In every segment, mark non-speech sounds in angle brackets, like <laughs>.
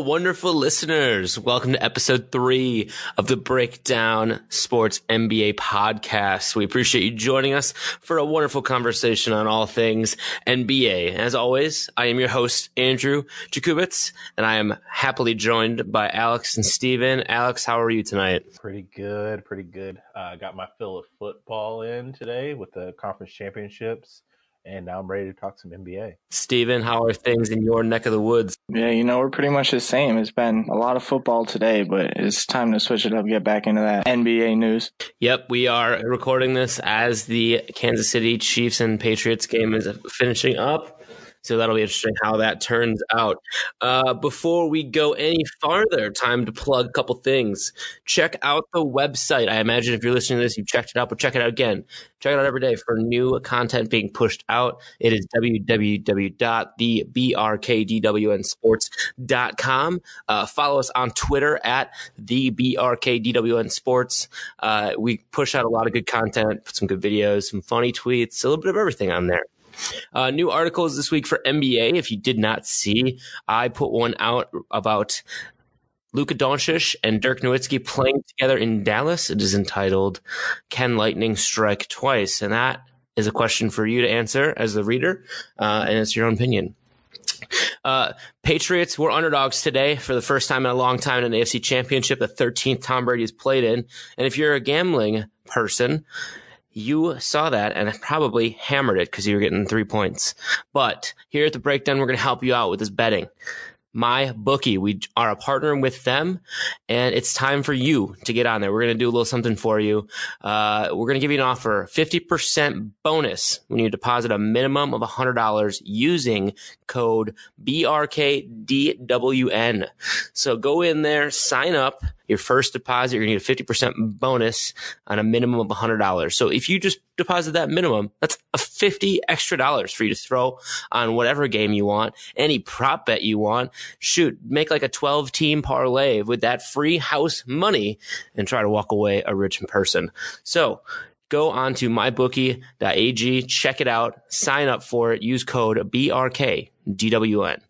Wonderful listeners. Welcome to episode three of the Breakdown Sports NBA podcast. We appreciate you joining us for a wonderful conversation on all things NBA. As always, I am your host, Andrew Jakubitz, and I am happily joined by Alex and Steven. Alex, how are you tonight? Pretty good, pretty good. Uh, got my fill of football in today with the conference championships and now I'm ready to talk some NBA. Steven, how are things in your neck of the woods? Yeah, you know, we're pretty much the same. It's been a lot of football today, but it's time to switch it up, get back into that NBA news. Yep, we are recording this as the Kansas City Chiefs and Patriots game is finishing up. So that'll be interesting how that turns out. Uh, before we go any farther, time to plug a couple things. Check out the website. I imagine if you're listening to this, you've checked it out, but check it out again. Check it out every day for new content being pushed out. It is www.thebrkdwnsports.com. Uh, follow us on Twitter at the BRKDWN Sports. Uh, we push out a lot of good content, put some good videos, some funny tweets, a little bit of everything on there. Uh, new articles this week for NBA. If you did not see, I put one out about Luka Doncic and Dirk Nowitzki playing together in Dallas. It is entitled "Can Lightning Strike Twice?" and that is a question for you to answer as the reader, uh, and it's your own opinion. Uh, Patriots were underdogs today for the first time in a long time in an AFC Championship, the 13th Tom Brady has played in. And if you're a gambling person, you saw that and <laughs> probably hammered it because you were getting three points. But here at the breakdown, we're going to help you out with this betting my bookie. We are a partner with them and it's time for you to get on there. We're going to do a little something for you. Uh, we're going to give you an offer 50% bonus when you deposit a minimum of $100 using code BRKDWN. So go in there, sign up your first deposit, you're going to get a 50% bonus on a minimum of $100. So if you just deposit that minimum, that's a 50 extra dollars for you to throw on whatever game you want, any prop bet you want. Shoot, make like a 12 team parlay with that free house money and try to walk away a rich person. So go on to mybookie.ag, check it out, sign up for it, use code BRKDWN.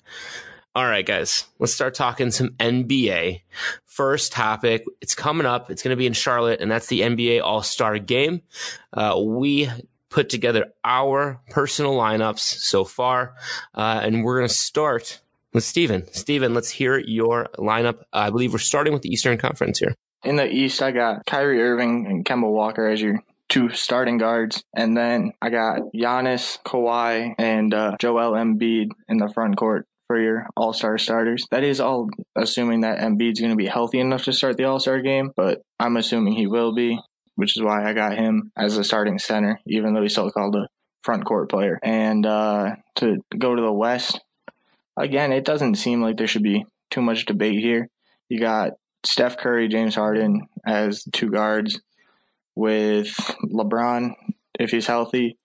All right, guys, let's start talking some NBA. First topic, it's coming up. It's going to be in Charlotte, and that's the NBA All Star Game. Uh, we put together our personal lineups so far, uh, and we're going to start with Steven. Steven, let's hear your lineup. I believe we're starting with the Eastern Conference here. In the East, I got Kyrie Irving and Kemba Walker as your two starting guards. And then I got Giannis, Kawhi, and uh, Joel Embiid in the front court for your All Star starters. That is all assuming that Embiid's going to be healthy enough to start the All Star game, but I'm assuming he will be, which is why I got him as a starting center, even though he's still called a front court player. And uh, to go to the West, again, it doesn't seem like there should be too much debate here. You got Steph Curry, James Harden as two guards, with LeBron if he's healthy,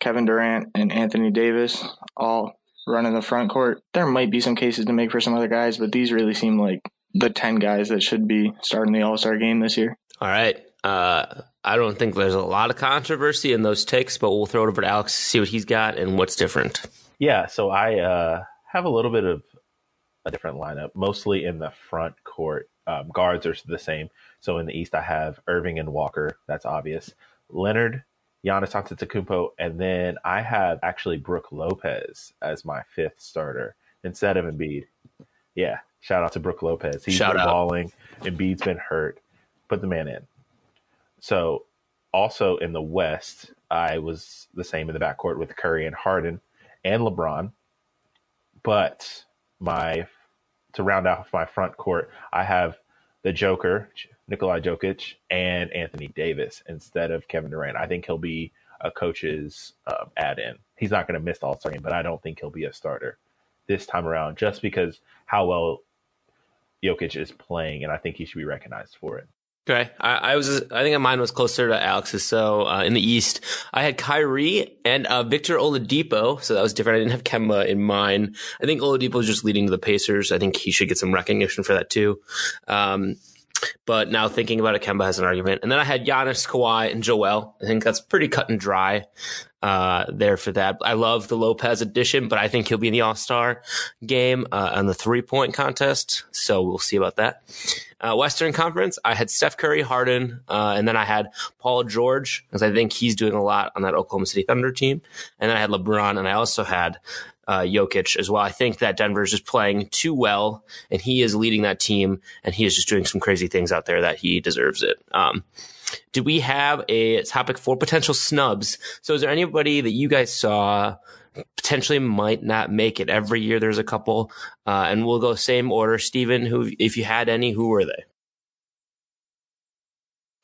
Kevin Durant, and Anthony Davis all running the front court. There might be some cases to make for some other guys, but these really seem like the 10 guys that should be starting the All Star game this year. All right. Uh, I don't think there's a lot of controversy in those takes, but we'll throw it over to Alex to see what he's got and what's different. Yeah, so I uh, have a little bit of a different lineup, mostly in the front court. Um, guards are the same. So in the East, I have Irving and Walker. That's obvious. Leonard, Giannis Antetokounmpo, and then I have actually Brook Lopez as my fifth starter instead of Embiid. Yeah, shout out to Brook Lopez. He's Shout been out. balling. Embiid's been hurt. Put the man in. So also in the West, I was the same in the backcourt with Curry and Harden and LeBron. But my to round off my front court, I have the Joker, Nikolai Jokic, and Anthony Davis instead of Kevin Durant. I think he'll be a coach's um, add-in. He's not going to miss the All Star game, but I don't think he'll be a starter this time around, just because how well Jokic is playing, and I think he should be recognized for it. Okay, I, I, was. I think mine was closer to Alex's. So uh, in the East, I had Kyrie and uh, Victor Oladipo. So that was different. I didn't have Kemba in mine. I think Oladipo is just leading to the Pacers. I think he should get some recognition for that too. Um, but now thinking about it, Kemba has an argument. And then I had Giannis, Kawhi, and Joel. I think that's pretty cut and dry uh, there for that. I love the Lopez addition, but I think he'll be in the All Star game uh, on the three point contest. So we'll see about that. Uh, Western Conference, I had Steph Curry, Harden, uh, and then I had Paul George because I think he's doing a lot on that Oklahoma City Thunder team. And then I had LeBron, and I also had uh, Jokic as well. I think that Denver is just playing too well, and he is leading that team, and he is just doing some crazy things out there that he deserves it. Um, do we have a topic for potential snubs? So, is there anybody that you guys saw potentially might not make it? Every year, there's a couple, uh, and we'll go same order. Stephen, who, if you had any, who were they?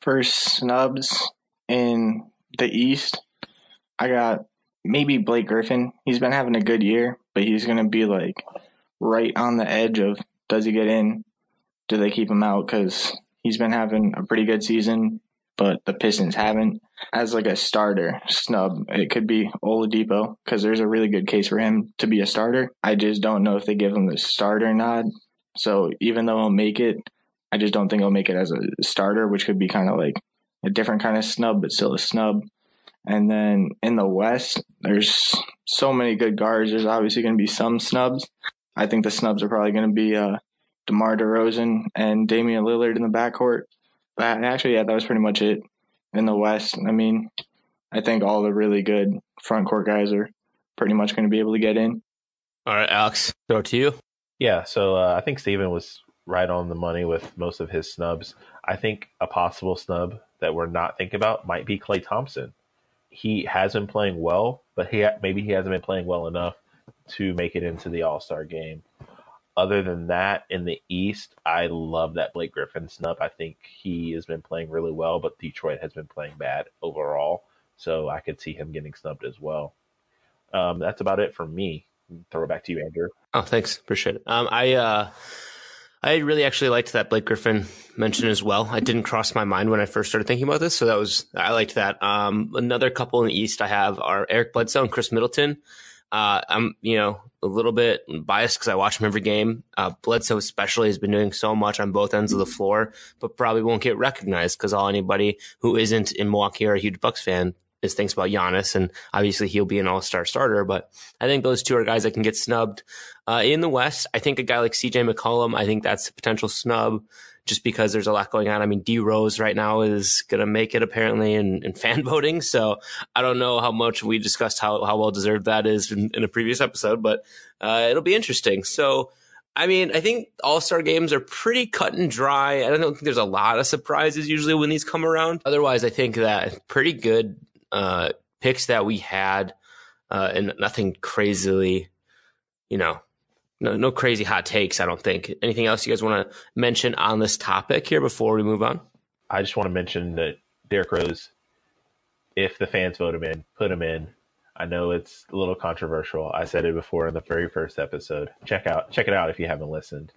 First snubs in the East, I got maybe Blake Griffin. He's been having a good year, but he's going to be like right on the edge of does he get in? Do they keep him out? Because he's been having a pretty good season, but the Pistons haven't. As like a starter snub, it could be Oladipo because there's a really good case for him to be a starter. I just don't know if they give him the starter nod. So even though he'll make it, I just don't think he'll make it as a starter, which could be kind of like a different kind of snub, but still a snub. And then in the West, there's so many good guards. There's obviously going to be some snubs. I think the snubs are probably going to be uh, DeMar DeRozan and Damian Lillard in the backcourt. But actually, yeah, that was pretty much it in the West. I mean, I think all the really good front court guys are pretty much going to be able to get in. All right, Alex, throw to you. Yeah, so uh, I think Steven was right on the money with most of his snubs. I think a possible snub that we're not thinking about might be Klay Thompson he has been playing well, but he maybe he hasn't been playing well enough to make it into the All Star game. Other than that, in the East, I love that Blake Griffin snub. I think he has been playing really well, but Detroit has been playing bad overall. So I could see him getting snubbed as well. Um, that's about it for me. Throw it back to you, Andrew. Oh, thanks. Appreciate it. Um, I uh, I really actually liked that Blake Griffin mention as well. I didn't cross my mind when I first started thinking about this, so that was I liked that. Um, another couple in the East I have are Eric Bledsoe and Khris Middleton. Uh, I'm you know a little bit biased because I watch him every game. Uh, Bledsoe especially has been doing so much on both ends of the floor, but probably won't get recognized because all anybody who isn't in Milwaukee or a huge Bucks fan is thinks about Giannis, and obviously he'll be an All Star starter. But I think those two are guys that can get snubbed. Uh, in the West, I think a guy like CJ McCollum, I think that's a potential snub just because there's a lot going on. I mean, D Rose right now is going to make it apparently in, in, <laughs> fan voting. So I don't know how much we discussed how, how well deserved that is in, in a previous episode, but uh, it'll be interesting. So, I mean, I think all star games are pretty cut and dry. I don't think there's a lot of surprises usually when these come around. Otherwise, I think that pretty good uh, picks that we had, uh, and nothing crazily, you know, no, no crazy hot takes. I don't think. Anything else you guys want to mention on this topic here before we move on? I just want to mention that Derrick Rose, if the fans vote him in, put him in. I know it's a little controversial. I said it before in the very first episode. Check out check it out if you haven't listened.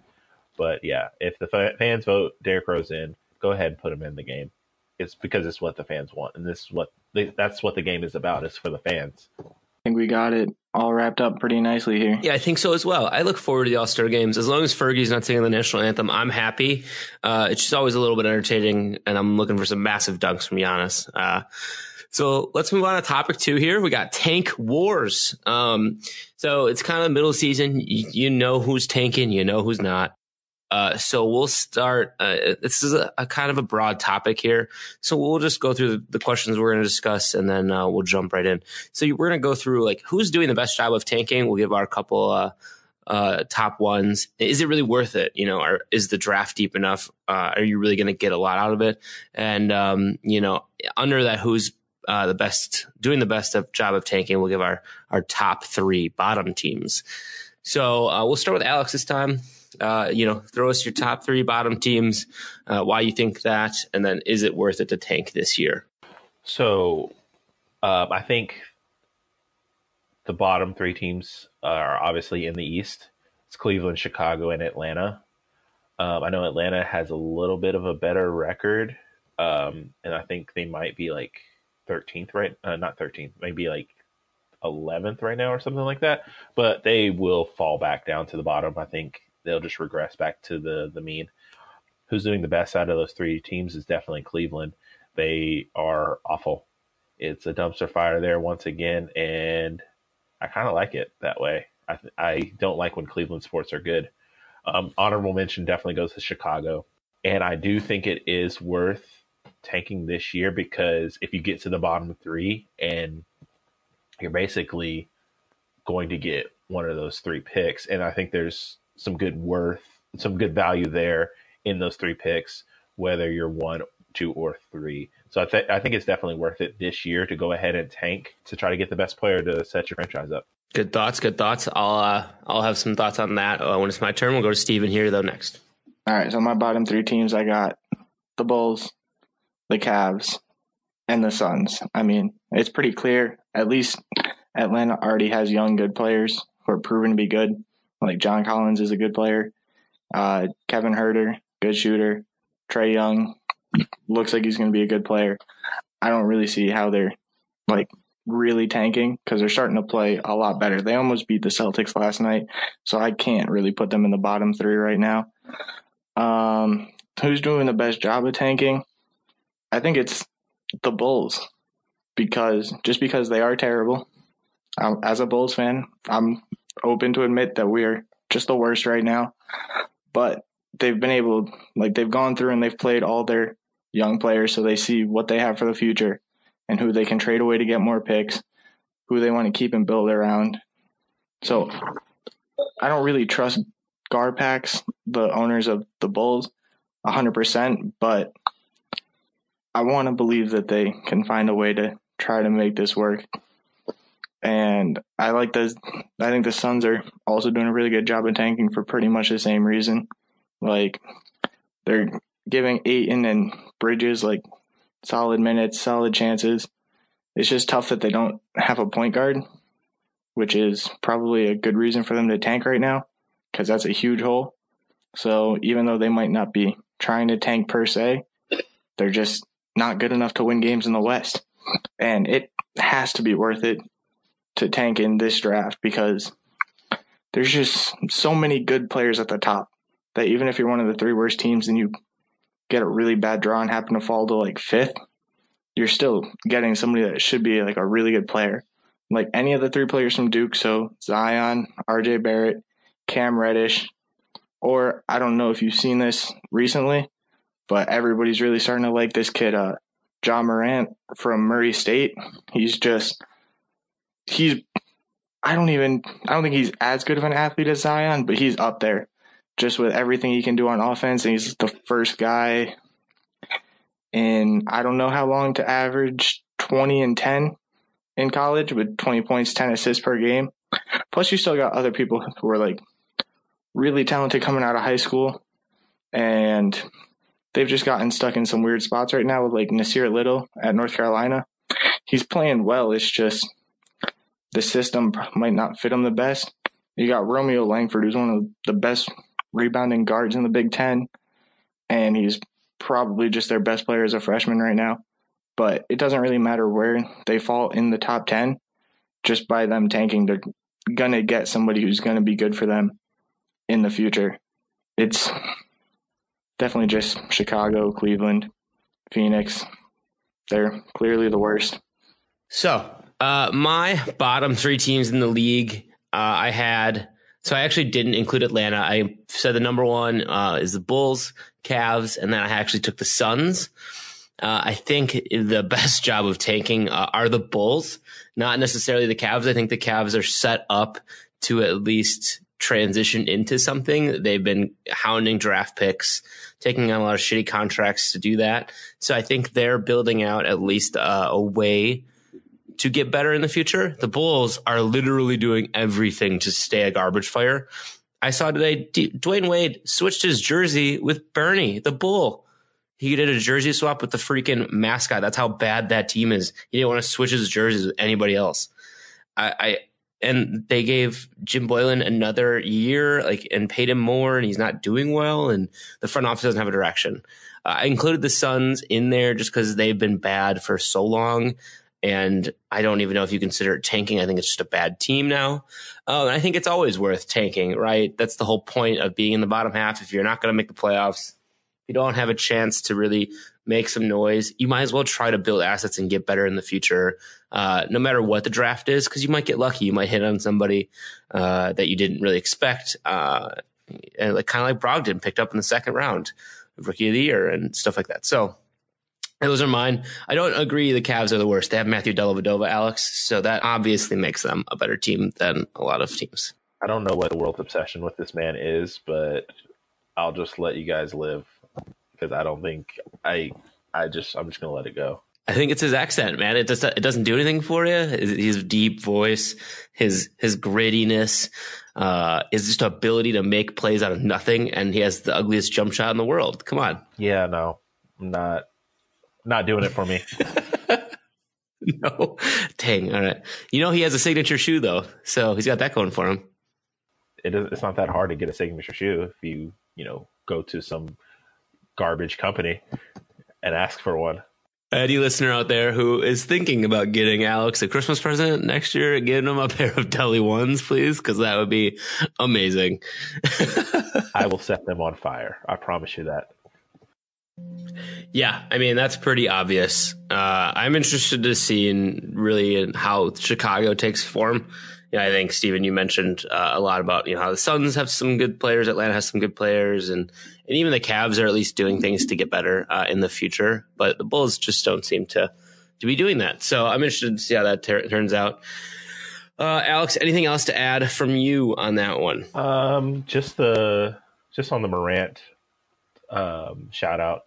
But yeah, if the fans vote Derrick Rose in, go ahead and put him in the game. It's because it's what the fans want, and this is what they, that's what the game is about. It's for the fans. I think we got it all wrapped up pretty nicely here. Yeah, I think so as well. I look forward to the All Star games. As long as Fergie's not singing the national anthem, I'm happy. Uh, it's just always a little bit entertaining, and I'm looking for some massive dunks from Giannis. Uh, so let's move on to topic two here. We got tank wars. Um, so it's kind of middle season. You, you know who's tanking, you know who's not. Uh, so we'll start. Uh, this is a, a, kind of a broad topic here, so we'll just go through the, the questions we're going to discuss, and then uh, we'll jump right in. So we're going to go through like who's doing the best job of tanking. We'll give our couple uh, uh, top ones. Is it really worth it? You know, or is the draft deep enough? Uh, are you really going to get a lot out of it? And um, you know, under that, who's the best doing the best of job of tanking? We'll give our our top three bottom teams. So we'll start with Alex this time uh, you know, throw us your top three bottom teams, uh, why you think that, and then is it worth it to tank this year? So, uh, I think the bottom three teams are obviously in the East. It's Cleveland, Chicago, and Atlanta. Um, I know Atlanta has a little bit of a better record um, and I think they might be like 13th, right? Uh, not 13th, maybe like 11th right now or something like that. But they will fall back down to the bottom. I think they'll just regress back to the the mean. Who's doing the best out of those three teams is definitely Cleveland. They are awful. It's a dumpster fire there once again, and I kind of like it that way. I, I don't like when Cleveland sports are good. Um, honorable mention definitely goes to Chicago. And I do think it is worth tanking this year because if you get to the bottom three and you're basically going to get one of those three picks, and I think there's some good worth, some good value there in those three picks, whether you're one, two, or three. So I, th- I think it's definitely worth it this year to go ahead and tank to try to get the best player to set your franchise up. Good thoughts. Good thoughts. I'll uh, I'll have some thoughts on that uh, when it's my turn. We'll go to Steven here though next. All right. So my bottom three teams, I got the Bulls, the Cavs, and the Suns. I mean, it's pretty clear. At least Atlanta already has young, good players who are proven to be good. Like John Collins is a good player. Uh, Kevin Huerter, good shooter. Trae Young looks like he's going to be a good player. I don't really see how they're like really tanking because they're starting to play a lot better. They almost beat the Celtics last night, so I can't really put them in the bottom three right now. Um, who's doing the best job of tanking? I think it's the Bulls because just because they are terrible. Um, as a Bulls fan, I'm open to admit that we are just the worst right now, but they've been able, like they've gone through and they've played all their young players, so they see what they have for the future and who they can trade away to get more picks, who they want to keep and build around. So I don't really trust Garpax, the owners of the Bulls, 100%, but I want to believe that they can find a way to try to make this work. And I like the, I think the Suns are also doing a really good job of tanking for pretty much the same reason. Like, they're giving Ayton and Bridges like solid minutes, solid chances. It's just tough that they don't have a point guard, which is probably a good reason for them to tank right now because that's a huge hole. So even though they might not be trying to tank per se, they're just not good enough to win games in the West. And it has to be worth it to tank in this draft because there's just so many good players at the top that even if you're one of the three worst teams and you get a really bad draw and happen to fall to like fifth, you're still getting somebody that should be like a really good player. Like any of the three players from Duke, so Zion, RJ Barrett, Cam Reddish, or I don't know if you've seen this recently, but everybody's really starting to like this kid, uh, Ja Morant from Murray State. He's just, he's, I don't even, I don't think he's as good of an athlete as Zion, but he's up there just with everything he can do on offense. And he's the first guy in I don't know how long to average 20 and 10 in college with 20 points, 10 assists per game. Plus, you still got other people who are like really talented coming out of high school. And they've just gotten stuck in some weird spots right now with like Nassir Little at North Carolina. He's playing well. It's just the system might not fit him the best. You got Romeo Langford, who's one of the best rebounding guards in the Big Ten, and he's probably just their best player as a freshman right now. But it doesn't really matter where they fall in the top 10. Just by them tanking, they're going to get somebody who's going to be good for them in the future. It's definitely just Chicago, Cleveland, Phoenix. They're clearly the worst. So, uh, my bottom three teams in the league, uh, I had so I actually didn't include Atlanta. I said the number one uh, is the Bulls, Cavs, and then I actually took the Suns. Uh, I think the <laughs> best job of tanking uh, are the Bulls, not necessarily the Cavs. I think the Cavs are set up to at least transition into something. They've been hounding draft picks, taking on a lot of shitty contracts to do that. So I think they're building out at least uh, a way to get better in the future. The Bulls are literally doing everything to stay a garbage fire. I saw today D- Dwyane Wade switched his jersey with Bernie, the Bull. He did a jersey swap with the freaking mascot. That's how bad that team is. He didn't want to switch his jerseys with anybody else. I, I and they gave Jim Boylen another year, like, and paid him more, and he's not doing well, and the front office doesn't have a direction. Uh, I included the Suns in there just because they've been bad for so long. And I don't even know if you consider it tanking. I think it's just a bad team now. Uh, I think it's always worth tanking, right? That's the whole point of being in the bottom half. If you're not going to make the playoffs, you don't have a chance to really make some noise. You might as well try to build assets and get better in the future, uh, no matter what the draft is, because you might get lucky. You might hit on somebody uh, that you didn't really expect, uh, and like kind of like Brogdon picked up in the second round, rookie of the year, and stuff like that. So those are mine. I don't agree the Cavs are the worst. They have Matthew Dellavedova, Alex, so that obviously makes them a better team than a lot of teams. I don't know what the world's obsession with this man is, but I'll just let you guys live because I don't think I I just I'm just gonna let it go. I think it's his accent, man. It just it doesn't do anything for you. His deep voice, his his grittiness, uh, his just ability to make plays out of nothing, and he has the ugliest jump shot in the world. Come on. Yeah, no, I'm not not doing it for me. <laughs> no, dang. All right. You know he has a signature shoe though, so he's got that going for him. It is, it's not that hard to get a signature shoe if you you know go to some garbage company and ask for one. Any listener out there who is thinking about getting Alex a Christmas present next year, give him a pair of Delly ones, please, because that would be amazing. <laughs> I will set them on fire. I promise you that. Yeah, I mean that's pretty obvious. Uh, I'm interested to see in really in how Chicago takes form. Yeah, I think Stephen, you mentioned uh, a lot about you know how the Suns have some good players, Atlanta has some good players, and and even the Cavs are at least doing things to get better uh, in the future. But the Bulls just don't seem to to be doing that. So I'm interested to see how that ter- turns out. Uh, Alex, anything else to add from you on that one? Um, just the just on the Morant um, shout out.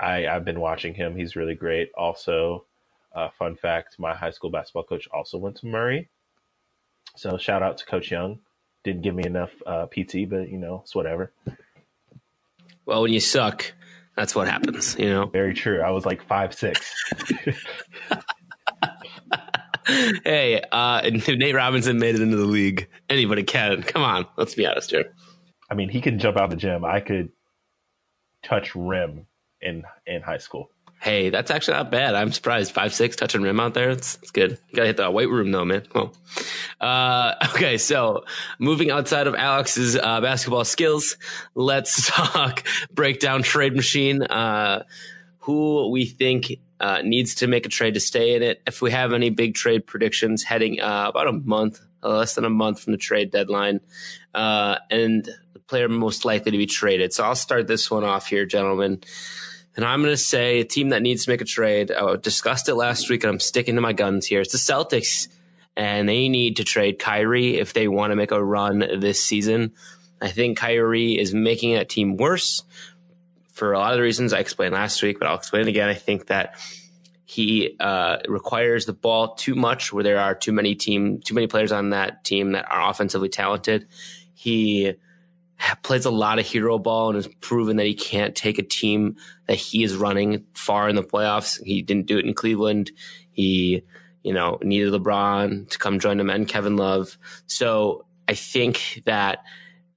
I I've been watching him. He's really great. Also, uh, fun fact: my high school basketball coach also went to Murray. So shout out to Coach Young. Didn't give me enough uh, PT, but you know it's whatever. Well, when you suck, that's what happens. You know. Very true. I was like five six. <laughs> hey, uh, if Nate Robinson made it into the league, anybody can. Come on, let's be honest here. I mean, he can jump out of the gym. I could touch rim in in high school. Hey, that's actually not bad. I'm surprised. Five six touching rim out there. It's, it's good. You gotta hit the weight room though, man. Well, uh, <laughs> okay. So moving outside of Alex's uh, basketball skills, let's <laughs> talk breakdown trade machine. Uh, who we think uh, needs to make a trade to stay in it. If we have any big trade predictions heading uh, about a month, uh, less than a month from the trade deadline, and player most likely to be traded. So I'll start this one off here, gentlemen. And I'm going to say a team that needs to make a trade. I discussed it last week, and I'm sticking to my guns here. It's the Celtics, and they need to trade Kyrie if they want to make a run this season. I think Kyrie is making that team worse for a lot of the reasons I explained last week, but I'll explain it again. I think that he uh, requires the ball too much, where there are too many team, too many players on that team that are offensively talented. He plays a lot of hero ball and has proven that he can't take a team that he is running far in the playoffs. He didn't do it in Cleveland. He, you know, needed LeBron to come join him and Kevin Love. So I think that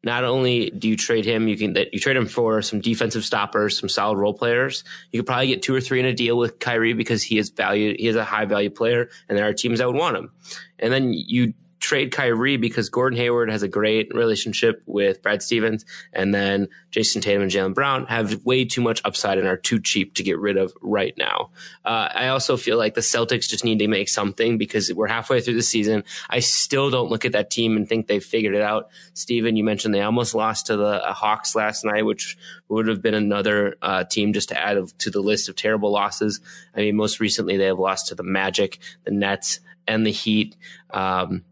not only do you trade him, you can that you trade him for some defensive stoppers, some solid role players. You could probably get two or three in a deal with Kyrie because he is valued. He is a high value player, and there are teams that would want him. And then you trade Kyrie because Gordon Hayward has a great relationship with Brad Stevens, and then Jayson Tatum and Jaylen Brown have way too much upside and are too cheap to get rid of right now. Uh, I also feel like the Celtics just need to make something because we're halfway through the season. I still don't look at that team and think they've figured it out. Steven, you mentioned they almost lost to the uh, Hawks last night, which would have been another uh, team just to add to the list of terrible losses. I mean, most recently they have lost to the Magic, the Nets, and the Heat. Um,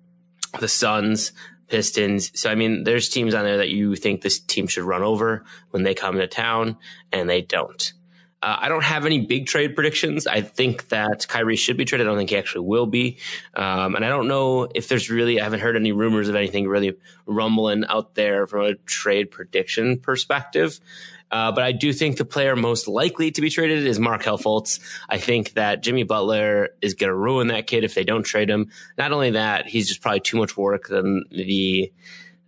the Suns, Pistons. So I mean, there's teams on there that you think this team should run over when they come to town, and they don't. Uh, I don't have any big trade predictions. I think that Kyrie should be traded. I don't think he actually will be. Um, and I don't know if there's really, I haven't heard any rumors of anything really rumbling out there from a trade prediction perspective. Uh, but I do think the player most likely to be traded is Markelle Fultz. I think that Jimmy Butler is going to ruin that kid if they don't trade him. Not only that, he's just probably too much work than the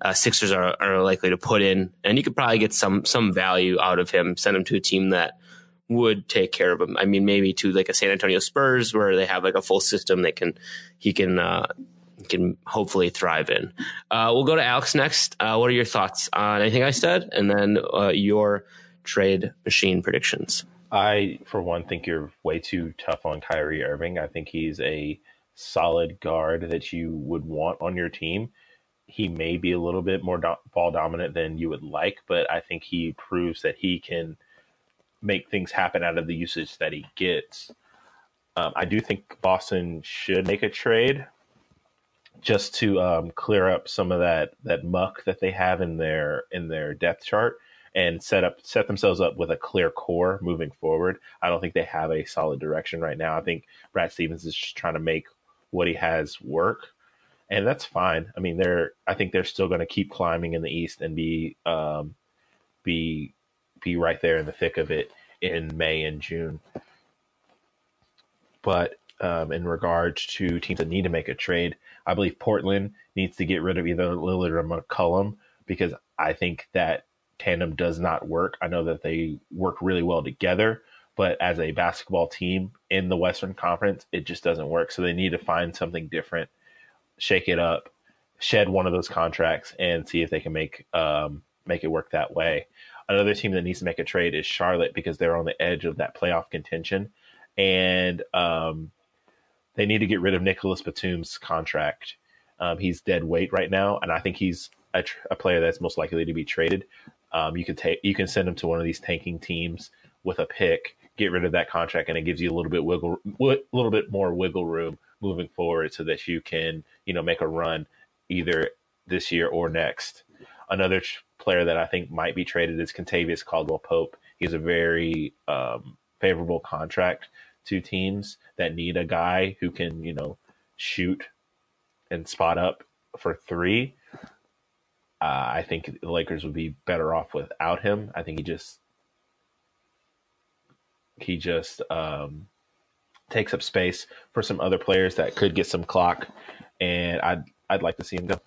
uh, Sixers are, are likely to put in, and you could probably get some some value out of him. Send him to a team that would take care of him. I mean, maybe to like a San Antonio Spurs where they have like a full system that can he can uh, can hopefully thrive in. Uh, we'll go to Alex next. Uh, what are your thoughts on anything I said, and then uh, your trade machine predictions? I, for one, think you're way too tough on Kyrie Irving. I think he's a solid guard that you would want on your team. He may be a little bit more do- ball dominant than you would like, but I think he proves that he can make things happen out of the usage that he gets. Um, I do think Boston should make a trade just to um, clear up some of that that muck that they have in their in their depth chart and set up set themselves up with a clear core moving forward. I don't think they have a solid direction right now. I think Brad Stevens is just trying to make what he has work, and that's fine. I mean, they're I think they're still going to keep climbing in the East and be um, be be right there in the thick of it in May and June. But um, in regards to teams that need to make a trade, I believe Portland needs to get rid of either Lillard or McCollum because I think that tandem does not work. I know that they work really well together, but as a basketball team in the Western Conference, it just doesn't work. So they need to find something different, shake it up, shed one of those contracts, and see if they can make um, make it work that way. Another team that needs to make a trade is Charlotte because they're on the edge of that playoff contention, and um, they need to get rid of Nicholas Batum's contract. Um, he's dead weight right now, and I think he's a, tr- a player that's most likely to be traded. Um, you can take you can send him to one of these tanking teams with a pick, get rid of that contract, and it gives you a little bit wiggle, a little bit more wiggle room moving forward, so that you can you know make a run either this year or next. Another player that I think might be traded is Kentavious Caldwell Pope. He's a very um, favorable contract to teams that need a guy who can, you know, shoot and spot up for three. Uh, I think the Lakers would be better off without him. I think he just he just um, takes up space for some other players that could get some clock, and I'd I'd like to see him go.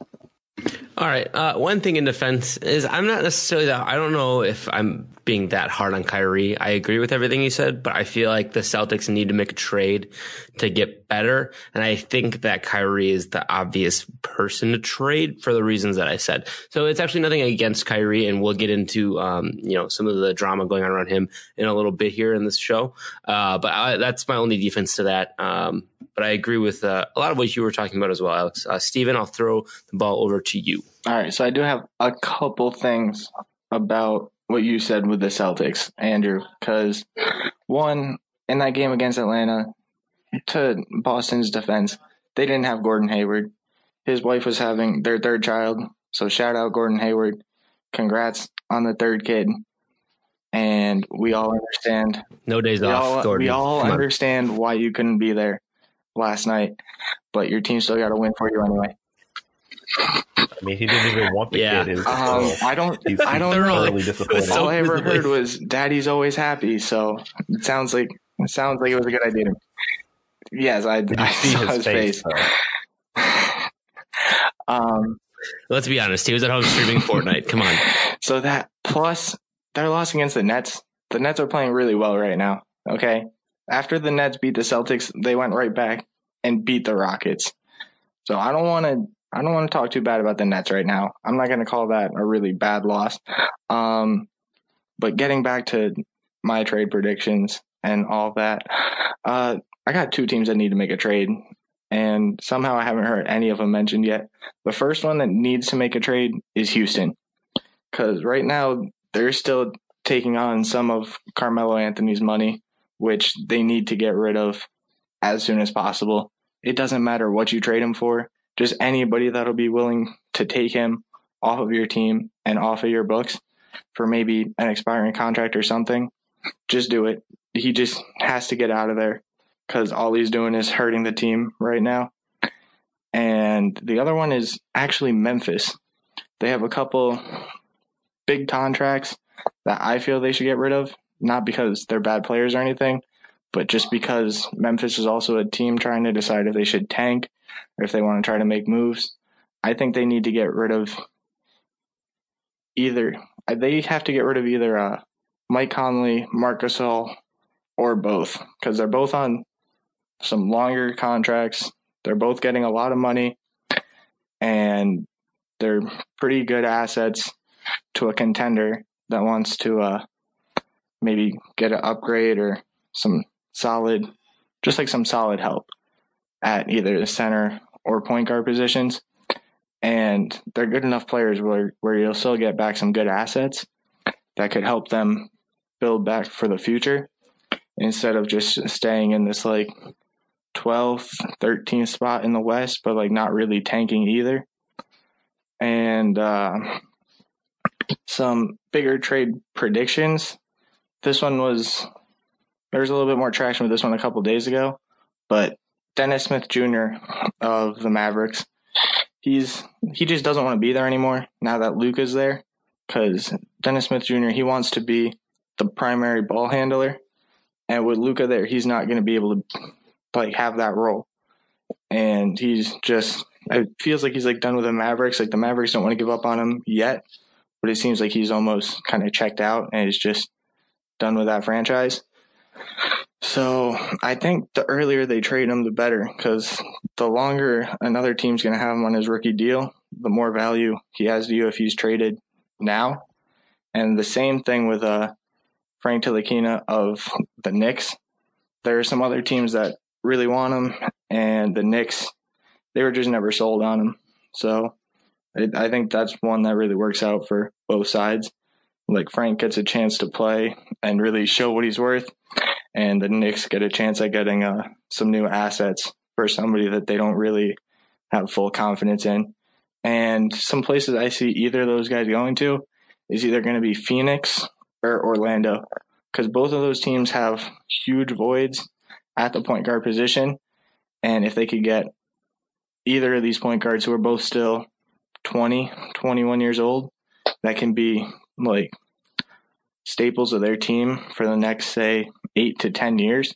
All right. Uh, one thing in defense is I'm not necessarily that. I don't know if I'm being that hard on Kyrie. I agree with everything you said, but I feel like the Celtics need to make a trade to get better. And I think that Kyrie is the obvious person to trade for the reasons that I said. So it's actually nothing against Kyrie, and we'll get into um, you know some of the drama going on around him in a little bit here in this show. Uh, but I, that's my only defense to that. Um, but I agree with uh, a lot of what you were talking about as well, Alex. Uh, Steven, I'll throw the ball over to you. All right, so I do have a couple things about what you said with the Celtics, Andrew, because one, in that game against Atlanta, to Boston's defense, they didn't have Gordon Hayward. His wife was having their third child, so shout out Gordon Hayward. Congrats on the third kid. And we all understand. No days we off, all, Gordon. We all Come on. understand why you couldn't be there last night, but your team still got to win for you anyway. I mean, he didn't even want the Yeah. kid. His, Um, so I don't. he's, I don't know. disappointed. so All I ever visibly- heard was "Daddy's always happy," so it sounds like it sounds like it was a good idea. Yes, I, I see saw his his face? face. <laughs> Um, Let's be honest. He was at home streaming Fortnite. Come on. so that plus their loss against the Nets. The Nets are playing really well right now. Okay, after the Nets beat the Celtics, they went right back and beat the Rockets. So I don't want to. I don't want to talk too bad about the Nets right now. I'm not going to call that a really bad loss. Um, but getting back to my trade predictions and all that, uh, I got two teams that need to make a trade, and somehow I haven't heard any of them mentioned yet. The first one that needs to make a trade is Houston, because right now they're still taking on some of Carmelo Anthony's money, which they need to get rid of as soon as possible. It doesn't matter what you trade him for, just anybody that'll be willing to take him off of your team and off of your books for maybe an expiring contract or something. just do it. He just has to get out of there because all he's doing is hurting the team right now. And the other one is actually Memphis. They have a couple big contracts that I feel they should get rid of, not because they're bad players or anything, but just because Memphis is also a team trying to decide if they should tank or if they want to try to make moves. I think they need to get rid of either they have to get rid of either uh, Mike Conley, Marc Gasol, or both because they're both on some longer contracts. They're both getting a lot of money, and they're pretty good assets to a contender that wants to uh, maybe get an upgrade or some solid, just like some solid help at either the center or point guard positions. And they're good enough players where, where you'll still get back some good assets that could help them build back for the future instead of just staying in this like 12th, 13th spot in the West, but like not really tanking either. And uh, some bigger trade predictions. This one was, there was a little bit more traction with this one a couple days ago, but Dennis Smith Jr. of the Mavericks, he's he just doesn't want to be there anymore now that Luka's there because Dennis Smith Jr. he wants to be the primary ball handler, and with Luka there, he's not going to be able to like have that role, and he's just it feels like he's like done with the Mavericks. Like the Mavericks don't want to give up on him yet, but it seems like he's almost kind of checked out and is just done with that franchise. So I think the earlier they trade him, the better, because the longer another team's going to have him on his rookie deal, the more value he has to you if he's traded now. And the same thing with uh, Frank Ntilikina of the Knicks. There are some other teams that really want him, and the Knicks, they were just never sold on him. So I think that's one that really works out for both sides. Like Frank gets a chance to play and really show what he's worth, and the Knicks get a chance at getting uh, some new assets for somebody that they don't really have full confidence in. And some places I see either of those guys going to is either going to be Phoenix or Orlando, because both of those teams have huge voids at the point guard position. And if they could get either of these point guards who are both still 20, 21 years old, that can be like staples of their team for the next, say, eight to 10 years.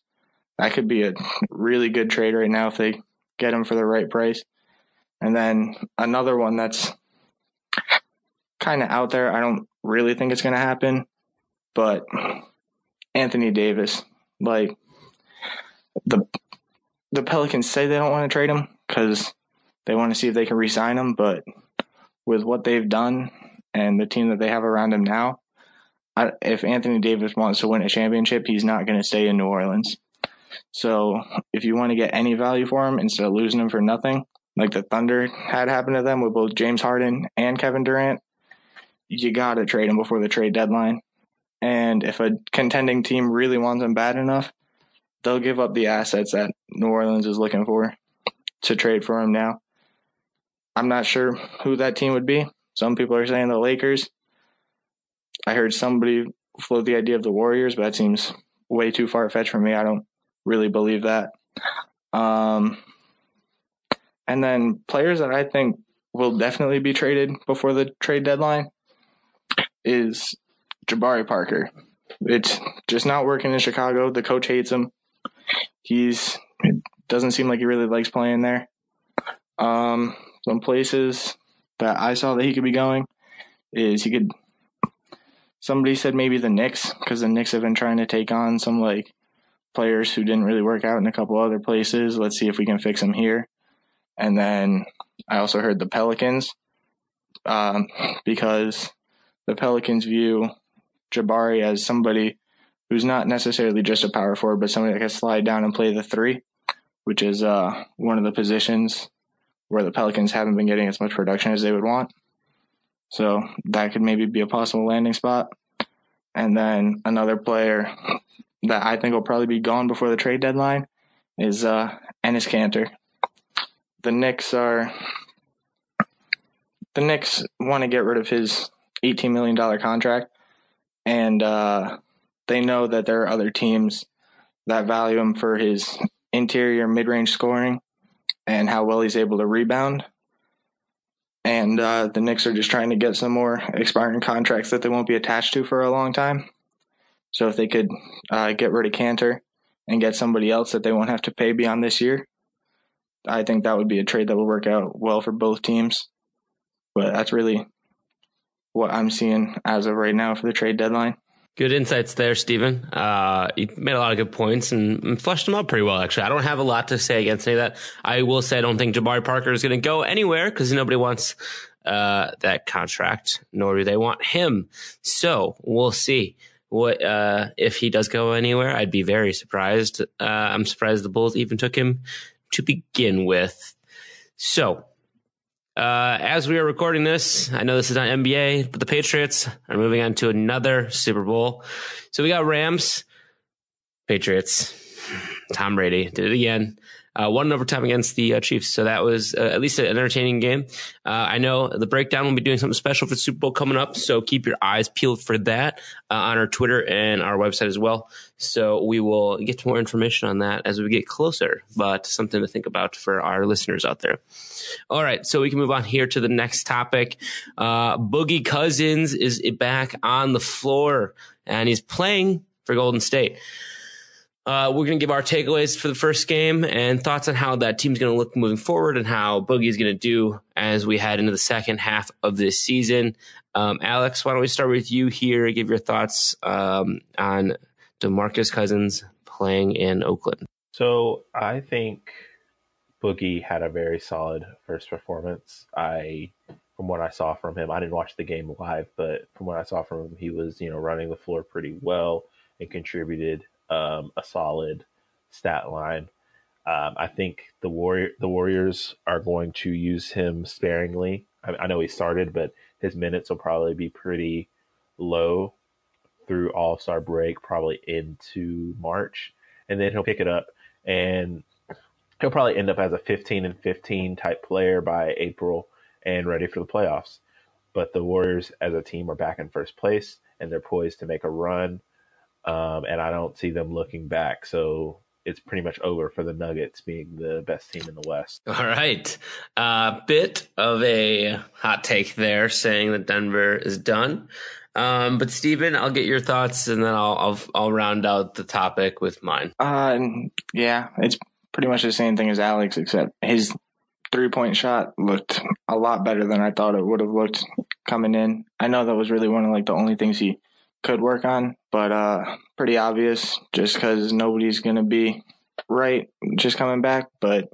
That could be a really good trade right now if they get them for the right price. And then another one that's kind of out there. I don't really think it's going to happen, but Anthony Davis, like the the Pelicans say they don't want to trade him because they want to see if they can re-sign him, but with what they've done and the team that they have around him now, I, if Anthony Davis wants to win a championship, he's not going to stay in New Orleans. So if you want to get any value for him instead of losing him for nothing, like the Thunder had happened to them with both James Harden and Kevin Durant, you got to trade him before the trade deadline. And if a contending team really wants him bad enough, they'll give up the assets that New Orleans is looking for to trade for him now. I'm not sure who that team would be. Some people are saying the Lakers. I heard somebody float the idea of the Warriors, but that seems way too far fetched for me. I don't really believe that. Um, and then players that I think will definitely be traded before the trade deadline is Jabari Parker. It's just not working in Chicago. The coach hates him. He's doesn't seem like he really likes playing there. Um, some places that I saw that he could be going is he could. Somebody said maybe the Knicks because the Knicks have been trying to take on some like players who didn't really work out in a couple other places. Let's see if we can fix them here. And then I also heard the Pelicans um, because the Pelicans view Jabari as somebody who's not necessarily just a power forward, but somebody that can slide down and play the three, which is uh, one of the positions where the Pelicans haven't been getting as much production as they would want. So that could maybe be a possible landing spot. And then another player that I think will probably be gone before the trade deadline is uh, Enes Kanter. The Knicks are the Knicks want to get rid of his $18 million contract. And uh, they know that there are other teams that value him for his interior mid range scoring and how well he's able to rebound. And uh, the Knicks are just trying to get some more expiring contracts that they won't be attached to for a long time. So if they could uh, get rid of Kanter and get somebody else that they won't have to pay beyond this year, I think that would be a trade that would work out well for both teams. But that's really what I'm seeing as of right now for the trade deadline. Good insights there, Stephen. Uh, you made a lot of good points and, fleshed them out pretty well, actually. I don't have a lot to say against any of that. I will say I don't think Jabari Parker is going to go anywhere because nobody wants uh, that contract, nor do they want him. So we'll see what uh, if he does go anywhere. I'd be very surprised. Uh, I'm surprised the Bulls even took him to begin with. So uh, as we are recording this, I know this is not NBA, but the Patriots are moving on to another Super Bowl. So we got Rams, Patriots, Tom Brady did it again uh, one overtime against the uh, Chiefs. So that was uh, at least an entertaining game. Uh, I know the breakdown will be doing something special for the Super Bowl coming up. So keep your eyes peeled for that uh, on our Twitter and our website as well. So we will get more information on that as we get closer, but something to think about for our listeners out there. All right. So we can move on here to the next topic. Uh, Boogie Cousins is back on the floor and he's playing for Golden State. Uh, we're going to give our takeaways for the first game and thoughts on how that team's going to look moving forward and how Boogie is going to do as we head into the second half of this season. Um, Alex, why don't we start with you here? Give your thoughts um, on DeMarcus Cousins playing in Oakland. So I think Boogie had a very solid first performance. I, from what I saw from him, I didn't watch the game live, but from what I saw from him, he was you know running the floor pretty well and contributed um, a solid stat line. Um, I think the warrior the Warriors are going to use him sparingly. I, I, know he started, but his minutes will probably be pretty low through All Star break, probably into March, and then he'll pick it up and he'll probably end up as a 15 and 15 type player by April and ready for the playoffs. But the Warriors as a team are back in first place and they're poised to make a run um, and I don't see them looking back. So it's pretty much over for the Nuggets being the best team in the West. All right. A uh, bit of a hot take there saying that Denver is done. Um, but Steven, I'll get your thoughts and then I'll, I'll, I'll round out the topic with mine. Uh, yeah, it's pretty much the same thing as Alex, except his three point shot looked a lot better than I thought it would have looked coming in. I know that was really one of like the only things he could work on, but uh, pretty obvious just because nobody's going to be right just coming back. But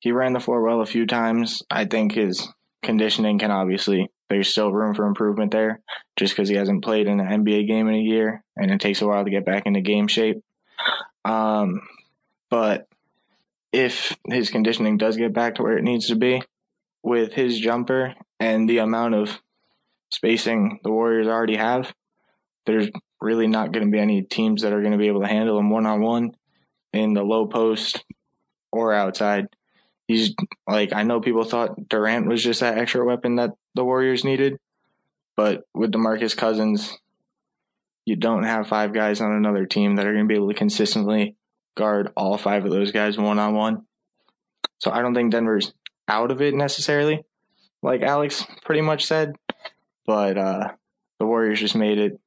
he ran the floor well a few times. I think his conditioning can obviously, there's still room for improvement there just because he hasn't played in an NBA game in a year and it takes a while to get back into game shape. Um, but if his conditioning does get back to where it needs to be with his jumper and the amount of spacing the Warriors already have, there's really not going to be any teams that are going to be able to handle him one on one in the low post or outside. He's like, I know people thought Durant was just that extra weapon that the Warriors needed, but with DeMarcus Cousins, you don't have five guys on another team that are going to be able to consistently guard all five of those guys one on one. So I don't think Denver's out of it necessarily, like Alex pretty much said, but uh, the Warriors just made it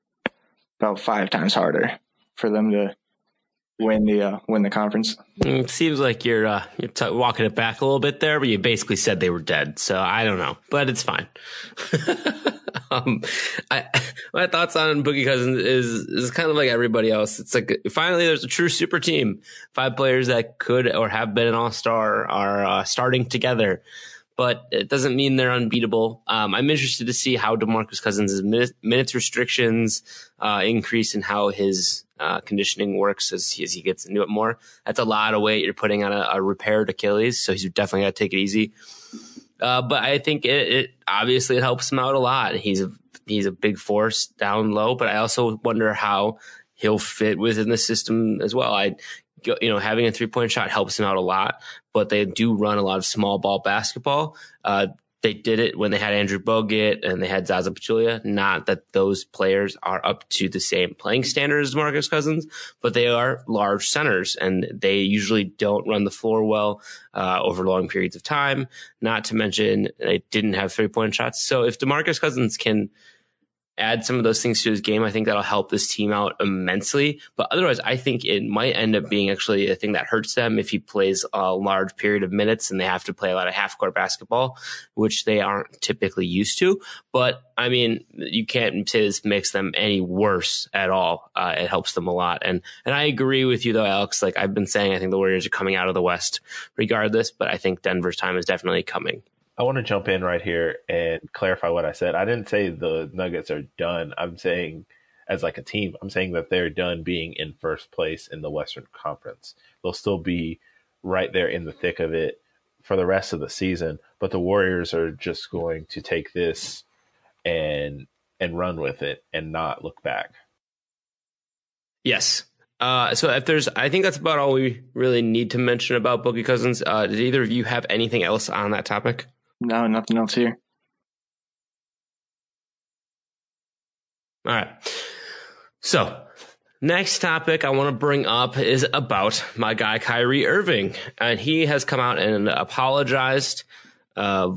about five times harder for them to win the uh, win the conference. Mm, it seems like you're uh, you're t- walking it back a little bit there, but you basically said they were dead. So I don't know, but it's fine. <laughs> um, I, my thoughts on Boogie Cousins is is kind of like everybody else. It's like finally there's a true super team. Five players that could or have been an all star are uh, starting together but it doesn't mean they're unbeatable. Um, I'm interested to see how DeMarcus Cousins' minutes restrictions uh, increase and how his uh, conditioning works as he, as he, gets into it more. That's a lot of weight you're putting on a, a repaired Achilles, so he's definitely got to take it easy. Uh, but I think it, it, obviously it helps him out a lot. He's a, he's a big force down low, but I also wonder how he'll fit within the system as well. I you know, having a three point shot helps him out a lot, but they do run a lot of small ball basketball. Uh, they did it when they had Andrew Bogut and they had Zaza Pachulia. Not that those players are up to the same playing standards as Marcus Cousins, but they are large centers and they usually don't run the floor well uh, over long periods of time. Not to mention they didn't have three point shots. So if Demarcus Cousins can add some of those things to his game, I think that'll help this team out immensely. But otherwise, I think it might end up being actually a thing that hurts them if he plays a large period of minutes and they have to play a lot of half court basketball, which they aren't typically used to. But I mean, you can't say this makes them any worse at all. Uh, it helps them a lot. And, and I agree with you though, Alex. Like I've been saying, I think the Warriors are coming out of the West regardless, but I think Denver's time is definitely coming. I want to jump in right here and clarify what I said. I didn't say the Nuggets are done. I'm saying, as like a team, I'm saying that they're done being in first place in the Western Conference. They'll still be right there in the thick of it for the rest of the season, but the Warriors are just going to take this and and run with it and not look back. Yes. Uh, so if there's, I think that's about all we really need to mention about Boogie Cousins. Uh, did either of you have anything else on that topic? No, nothing else here. All right. So, next topic I want to bring up is about my guy Kyrie Irving, and he has come out and apologized uh,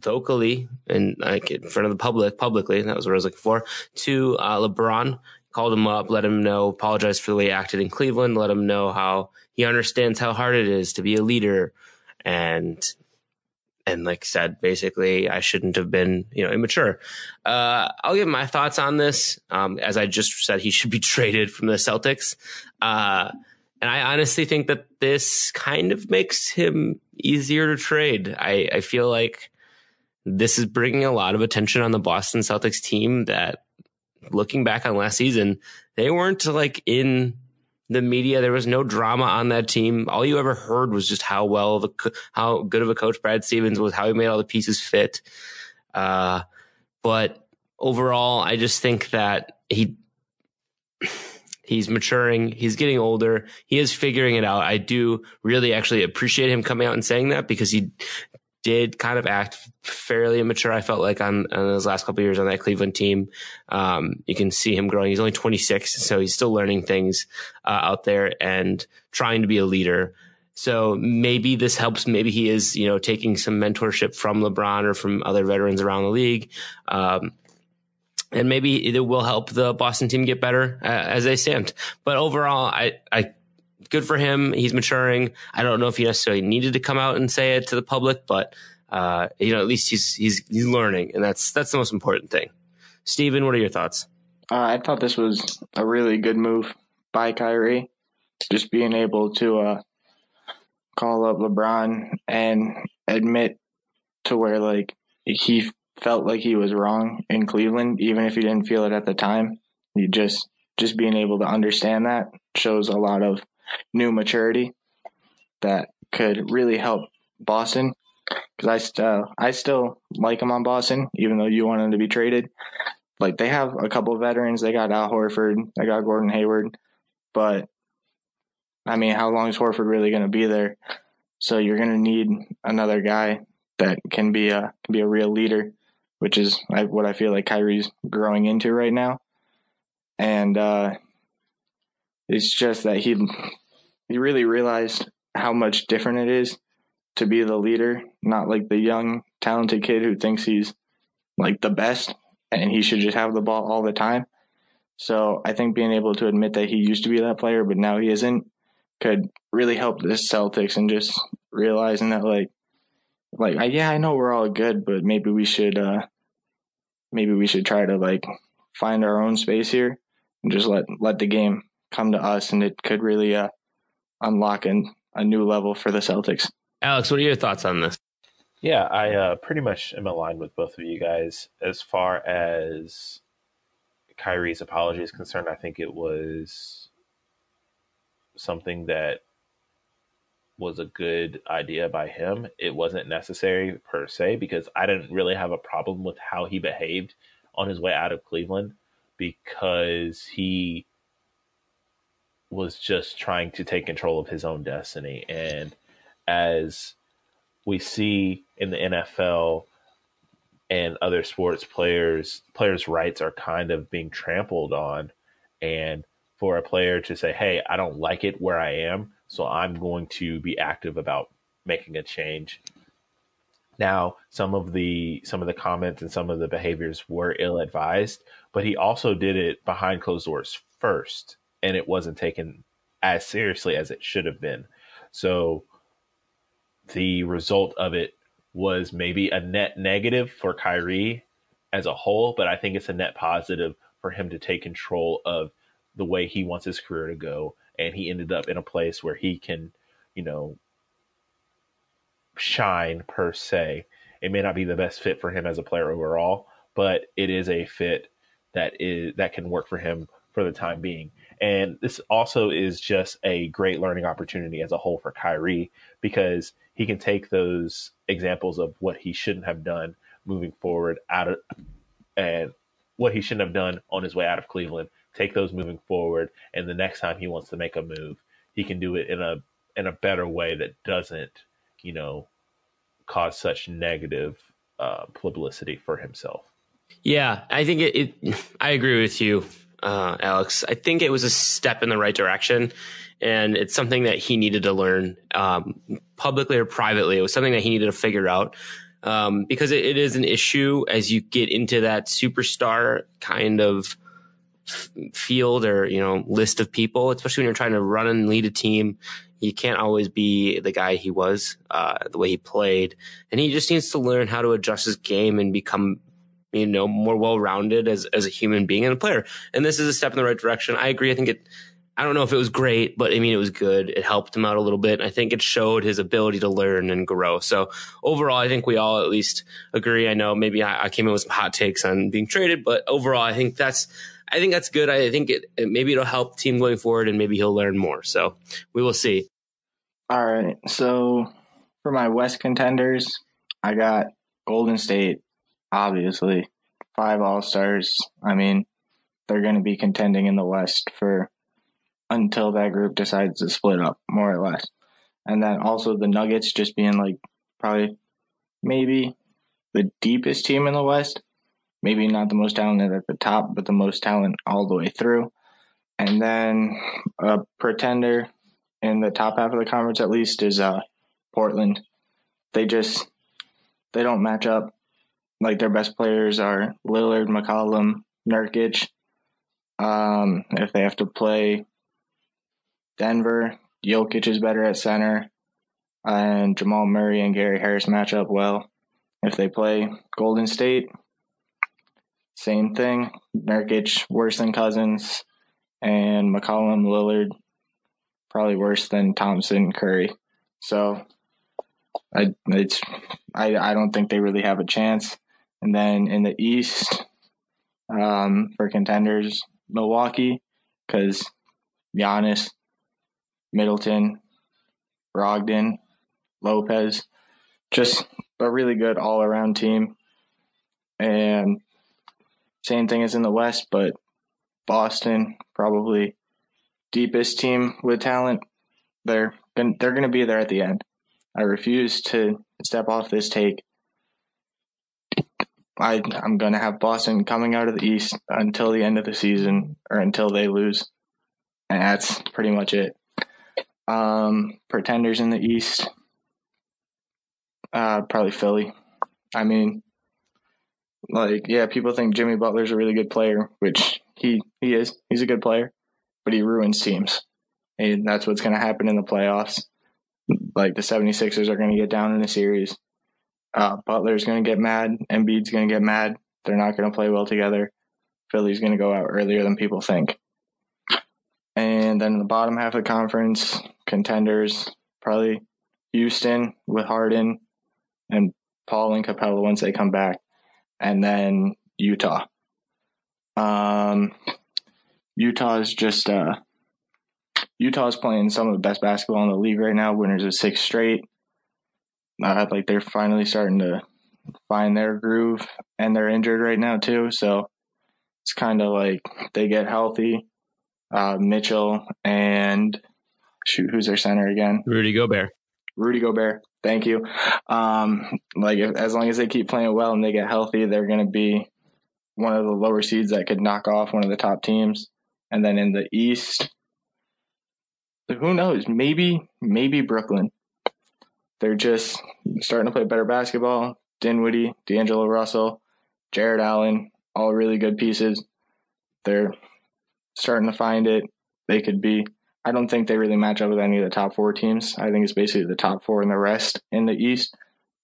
vocally and like in front of the public, publicly. That was what I was looking for to uh, LeBron. Called him up, let him know, apologized for the way he acted in Cleveland, let him know how he understands how hard it is to be a leader, and and like said, basically, I shouldn't have been, you know, immature. Uh, I'll give my thoughts on this. Um, as I just said, he should be <laughs> traded from the Celtics. Uh, and I honestly think that this kind of makes him easier to trade. I, I feel like this is bringing a lot of attention on the Boston Celtics team that looking back on last season, they weren't like in the media. There was no drama on that team. All you ever heard was just how well the how good of a coach Brad Stevens was, how he made all the pieces fit. Uh, but overall, I just think that he he's maturing. He's getting older. He is figuring it out. I do really actually appreciate him coming out and saying that because he did kind of act fairly immature. I felt like on, on those last couple years on that Cleveland team, um, you can see him growing. He's only 26, so he's still learning things uh, out there and trying to be a leader. So maybe this helps. Maybe he is, you know, taking some mentorship from LeBron or from other veterans around the league. Um, and maybe it will help the Boston team get better uh, as they stand. But overall, I, I good for him. He's maturing. I don't know if he necessarily needed to come out and say it to the public, but uh, you know, at least he's he's he's learning, and that's that's the most important thing. Steven, what are your thoughts? Uh, I thought this was a really good move by Kyrie, just being able to uh, call up LeBron and admit to where like he felt like he was wrong in Cleveland, even if he didn't feel it at the time. He just just being able to understand that shows a lot of new maturity that could really help Boston. Because I still I still like him on Boston, even though you want him to be traded. Like they have a couple veterans. They got Al Horford. They got Gordon Hayward. But I mean, how long is Horford really going to be there? So you're going to need another guy that can be a can be a real leader, which is what I feel like Kyrie's growing into right now. And uh, it's just that he he really realized how much different it is to be the leader, not like the young, talented kid who thinks he's like the best and he should just have the ball all the time. So I think being able to admit that he used to be that player, but now he isn't, could really help the Celtics and just realizing that like, like yeah, I know we're all good, but maybe we should, uh, maybe we should try to like find our own space here and just let let the game come to us, and it could really uh, unlock an, a new level for the Celtics. Alex, what are your thoughts on this? Yeah, I uh, pretty much am aligned with both of you guys as far as Kyrie's apology is concerned. I think it was something that was a good idea by him. It wasn't necessary per se because I didn't really have a problem with how he behaved on his way out of Cleveland because he was just trying to take control of his own destiny. And as we see in the NFL, and other sports players players' rights are kind of being trampled on, and for a player to say, "Hey, I don't like it where I am, so I'm going to be active about making a change." Now, some of the some of the comments and some of the behaviors were ill advised, but he also did it behind closed doors first, and it wasn't taken as seriously as it should have been. So the result of it was maybe a net negative for Kyrie as a whole, but I think it's a net positive for him to take control of the way he wants his career to go. And he ended up in a place where he can, you know, shine per se. It may not be the best fit for him as a player overall, but it is a fit that is that can work for him for the time being. And this also is just a great learning opportunity as a whole for Kyrie because he can take those examples of what he shouldn't have done moving forward out of and what he shouldn't have done on his way out of Cleveland, take those moving forward, and the next time he wants to make a move, he can do it in a in a better way that doesn't, you know, cause such negative uh, publicity for himself. Yeah, I think it, it I agree with you, uh, Alex. I think it was a step in the right direction, and it's something that he needed to learn um, publicly or privately. It was something that he needed to figure out um, because it, it is an issue as you get into that superstar kind of f- field or you know list of people, especially when you're trying to run and lead a team. You can't always be the guy he was, uh, the way he played, and he just needs to learn how to adjust his game and become you know, more well rounded as, as a human being and a player. And this is a step in the right direction. I agree. I think it, I don't know if it was great, but I mean, it was good. It helped him out a little bit. I think it showed his ability to learn and grow. So overall, I think we all at least agree. I know maybe I, I came in with some hot takes on being traded, but overall, I think that's, I think that's good. I think it, it maybe it'll help team going forward and maybe he'll learn more. So we will see. All right. So for my West contenders, I got Golden State, obviously. Five All Stars. I mean, they're going to be contending in the West for until that group decides to split up, more or less. And then also the Nuggets just being like probably maybe the deepest team in the West. Maybe not the most talented at the top, but the most talent all the way through. And then a pretender in the top half of the conference, at least, is uh, Portland. They just they don't match up. Like their best players are Lillard, McCollum, Nurkic. Um, if they have to play Denver, Jokic is better at center, and Jamal Murray and Gary Harris match up well. If they play Golden State, same thing. Nurkic worse than Cousins, and McCollum, Lillard probably worse than Thompson, and Curry. So, I it's I I don't think they really have a chance. And then in the East, um, for contenders, Milwaukee, because Giannis, Middleton, Brogdon, Lopez, just a really good all around team. And same thing as in the West, but Boston probably deepest team with talent. They're they're going to be there at the end. I refuse to step off this take. I I'm going to have Boston coming out of the East until the end of the season or until they lose, and that's pretty much it. Um, pretenders in the East, uh, probably Philly. I mean, like yeah, people think Jimmy Butler's a really good player, which he he is. He's a good player, but he ruins teams, and that's what's going to happen in the playoffs. Like the 76ers are going to get down in a series. Uh, Butler's going to get mad. Embiid's going to get mad. They're not going to play well together. Philly's going to go out earlier than people think. And then the bottom half of the conference, contenders probably Houston with Harden and Paul and Capela once they come back, and then Utah. Um, Utah is just uh, Utah's playing some of the best basketball in the league right now. Winners of six straight. Uh, like they're finally starting to find their groove, and they're injured right now too. So it's kind of like they get healthy. Uh, Mitchell and shoot, who's their center again? Rudy Gobert. Rudy Gobert. Thank you. Um, like if, as long as they keep playing well and they get healthy, they're going to be one of the lower seeds that could knock off one of the top teams. And then in the East, who knows? Maybe, maybe Brooklyn. They're just starting to play better basketball. Dinwiddie, D'Angelo Russell, Jarrett Allen, all really good pieces. They're starting to find it. They could be. I don't think they really match up with any of the top four teams. I think it's basically the top four and the rest in the East.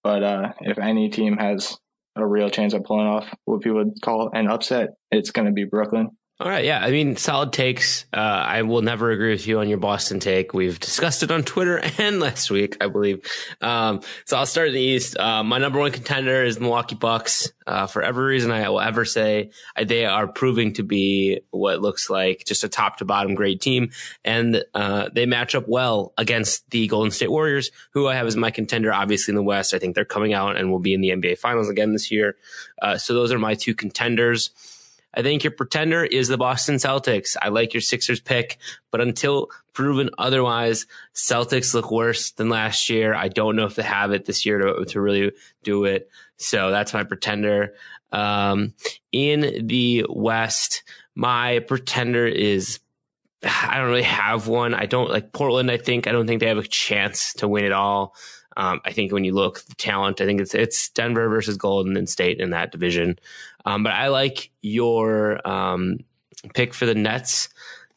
But uh, if any team has a real chance of pulling off what people would call an upset, it's going to be Brooklyn. All right, yeah. I mean, solid takes. Uh, I will never agree with you on your Boston take. We've discussed it on Twitter <laughs> and last week, I believe. Um, so I'll start in the East. Uh, my number one contender is Milwaukee Bucks. Uh, for every reason I will ever say, they are proving to be what looks like just a top to bottom great team, and uh, they match up well against the Golden State Warriors, who I have as my contender. Obviously in the West, I think they're coming out and will be in the NBA Finals again this year. Uh, so those are my two contenders. I think your pretender is the Boston Celtics. I like your Sixers pick, but until proven otherwise, Celtics look worse than last year. I don't know if they have it this year to, to really do it. So that's my pretender. Um, in the West, my pretender is I don't really have one. I don't like Portland. I think I don't think they have a chance to win it all. Um, I think when you look the talent, I think it's it's Denver versus Golden State in that division. Um, but I like your um, pick for the Nets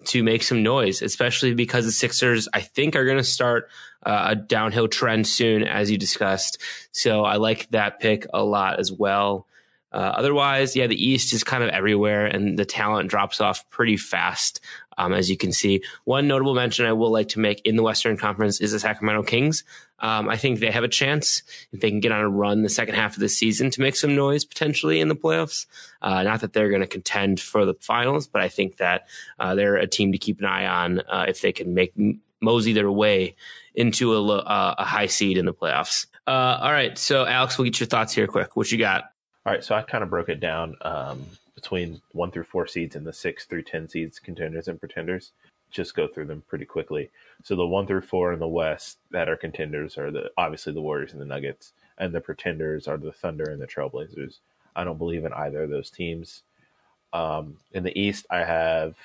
to make some noise, especially because the Sixers, I think, are going to start uh, a downhill trend soon, as you discussed. So I like that pick a lot as well. Uh, otherwise, yeah, the East is kind of everywhere, and the talent drops off pretty fast, um, as you can see. One notable mention I will like to make in the Western Conference is the Sacramento Kings. Um, I think they have a chance if they can get on a run the second half of the season to make some noise potentially in the playoffs. Uh, not that they're going to contend for the finals, but I think that uh, they're a team to keep an eye on uh, if they can make mosey their way into a, uh, a high seed in the playoffs. Uh, all right, so Alex, we'll get your thoughts here quick. What you got? All right, so I kind of broke it down um, between one through four seeds and the six through ten seeds, contenders and pretenders. Just go through them pretty quickly. So the one through four in the West that are contenders are the obviously the Warriors and the Nuggets, and the pretenders are the Thunder and the Trailblazers. I don't believe in either of those teams. Um, in the East, I have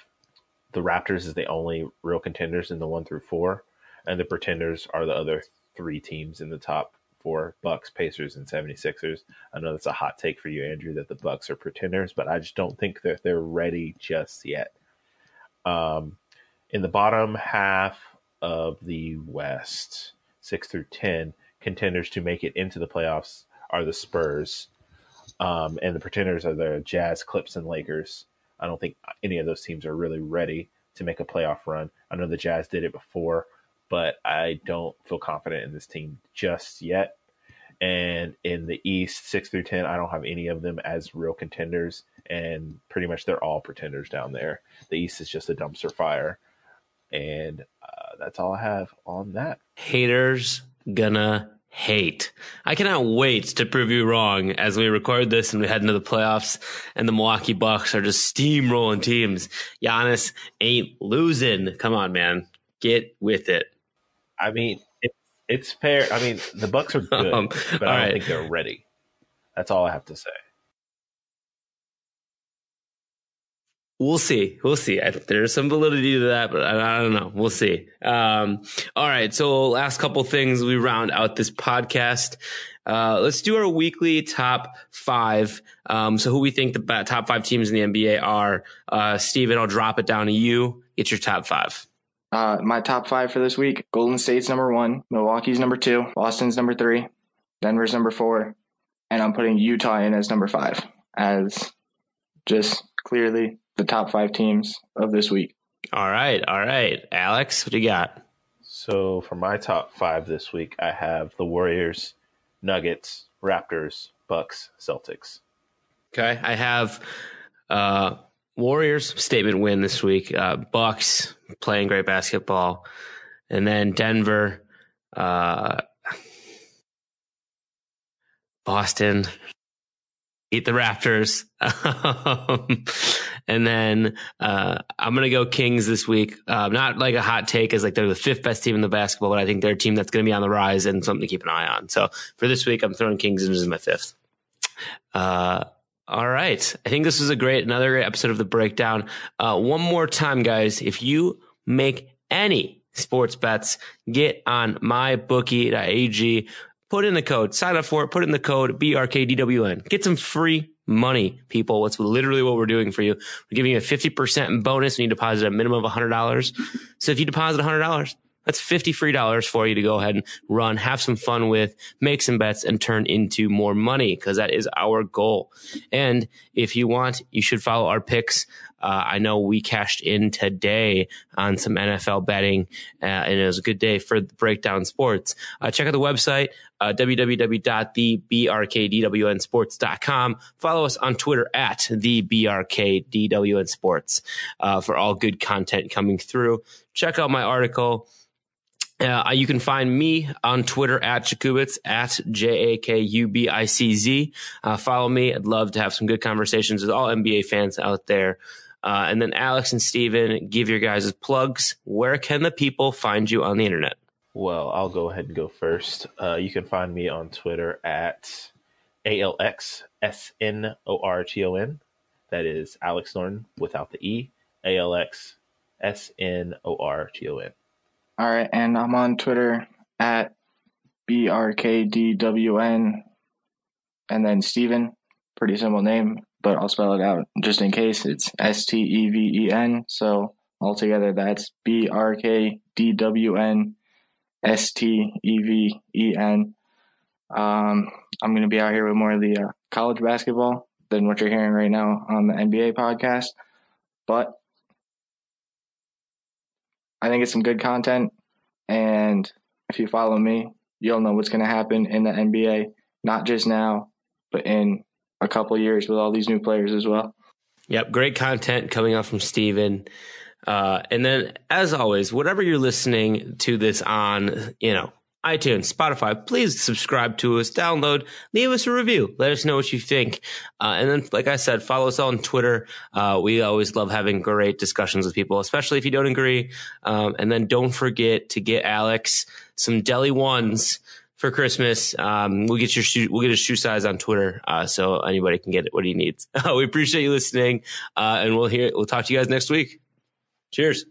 the Raptors is the only real contenders in the one through four, and the pretenders are the other three teams in the top Bucks, Pacers, and 76ers. I know that's a hot take for you, Andrew, that the Bucks are pretenders, but I just don't think that they're ready just yet. Um, in the bottom half of the West, six through ten, contenders to make it into the playoffs are the Spurs, um, and the pretenders are the Jazz, Clips, and Lakers. I don't think any of those teams are really ready to make a playoff run. I know the Jazz did it before but I don't feel confident in this team just yet. And in the East, six through ten, I don't have any of them as real contenders, and pretty much they're all pretenders down there. The East is just a dumpster fire, and uh, that's all I have on that. Haters gonna hate. I cannot wait to prove you wrong as we record this and we head into the playoffs and the Milwaukee Bucks are just steamrolling teams. Giannis ain't losing. Come on, man. Get with it. I mean, it's fair. I mean, the Bucks are good, um, but I don't right. think they're ready. That's all I have to say. We'll see. We'll see. I, there's some validity to that, but I, I don't know. We'll see. Um, all right. So last couple things we round out this podcast. Uh, let's do our weekly top five. Um, so who we think the top five teams in the NBA are. Uh, Steven, I'll drop it down to you. Get your top five. Uh, my top five for this week Golden State's number one, Milwaukee's number two, Boston's number three, Denver's number four, and I'm putting Utah in as number five as just clearly the top five teams of this week. All right. All right. Alex, what do you got? So for my top five this week, I have the Warriors, Nuggets, Raptors, Bucks, Celtics. Okay. I have uh, Warriors statement win this week. Uh, Bucks playing great basketball, and then Denver, uh, Boston. beat the Raptors. <laughs> And then uh, I'm gonna go Kings this week. Uh, not like a hot take, as like they're the fifth best team in the basketball, but I think they're a team that's gonna be on the rise and something to keep an eye on. So for this week, I'm throwing Kings in as my fifth. All right, I think this was a great another great episode of the breakdown. Uh, one more time, guys, if you make any sports bets, get on mybookie.ag put in the code, sign up for it, put in the code BRKDWN. Get some free money, people. That's literally what we're doing for you. We're giving you a 50% bonus when you deposit a minimum of $100. So if you deposit $100, that's 50 free dollars for you to go ahead and run, have some fun with, make some bets and turn into more money because that is our goal. And if you want, you should follow our picks. Uh, I know we cashed in today on some NFL betting, uh, and it was a good day for breakdown sports. Uh, check out the website, uh, www.thebrkdwnsports.com. Follow us on Twitter at thebrkdwnsports uh, for all good content coming through. Check out my article. Uh, you can find me on Twitter at Jakubicz at J A K U B I C Z. Uh, follow me. I'd love to have some good conversations with all NBA fans out there. Uh, and then Alex and Steven, give your guys' plugs. Where can the people find you on the internet? Well, I'll go ahead and go first. Uh, you can find me on Twitter at ALXSNORTON. That is Alex Norton without the E. ALXSNORTON. All right, and I'm on Twitter at BRKDWN and then Steven. Pretty simple name, but I'll spell it out just in case. It's S T E V E N. So altogether, that's B R K D W N S T E V E N. Um, I'm going to be out here with more of the uh, college basketball than what you're hearing right now on the NBA podcast. But I think it's some good content. And if you follow me, you'll know what's going to happen in the NBA, not just now, but in a couple years with all these new players as well. Yep, great content coming out from Steven. Uh, and then, as always, whatever you're listening to this on, you know, iTunes, Spotify, please subscribe to us, download, leave us a review. Let us know what you think. Uh, and then, like I said, follow us on Twitter. Uh, we always love having great discussions with people, especially if you don't agree. Um, and then don't forget to get Alex some Delly Ones for Christmas. Um, we'll get your shoe, we'll get his shoe size on Twitter, uh, so anybody can get it what he needs. <laughs> we appreciate you listening, uh, and we'll hear, we'll talk to you guys next week. Cheers.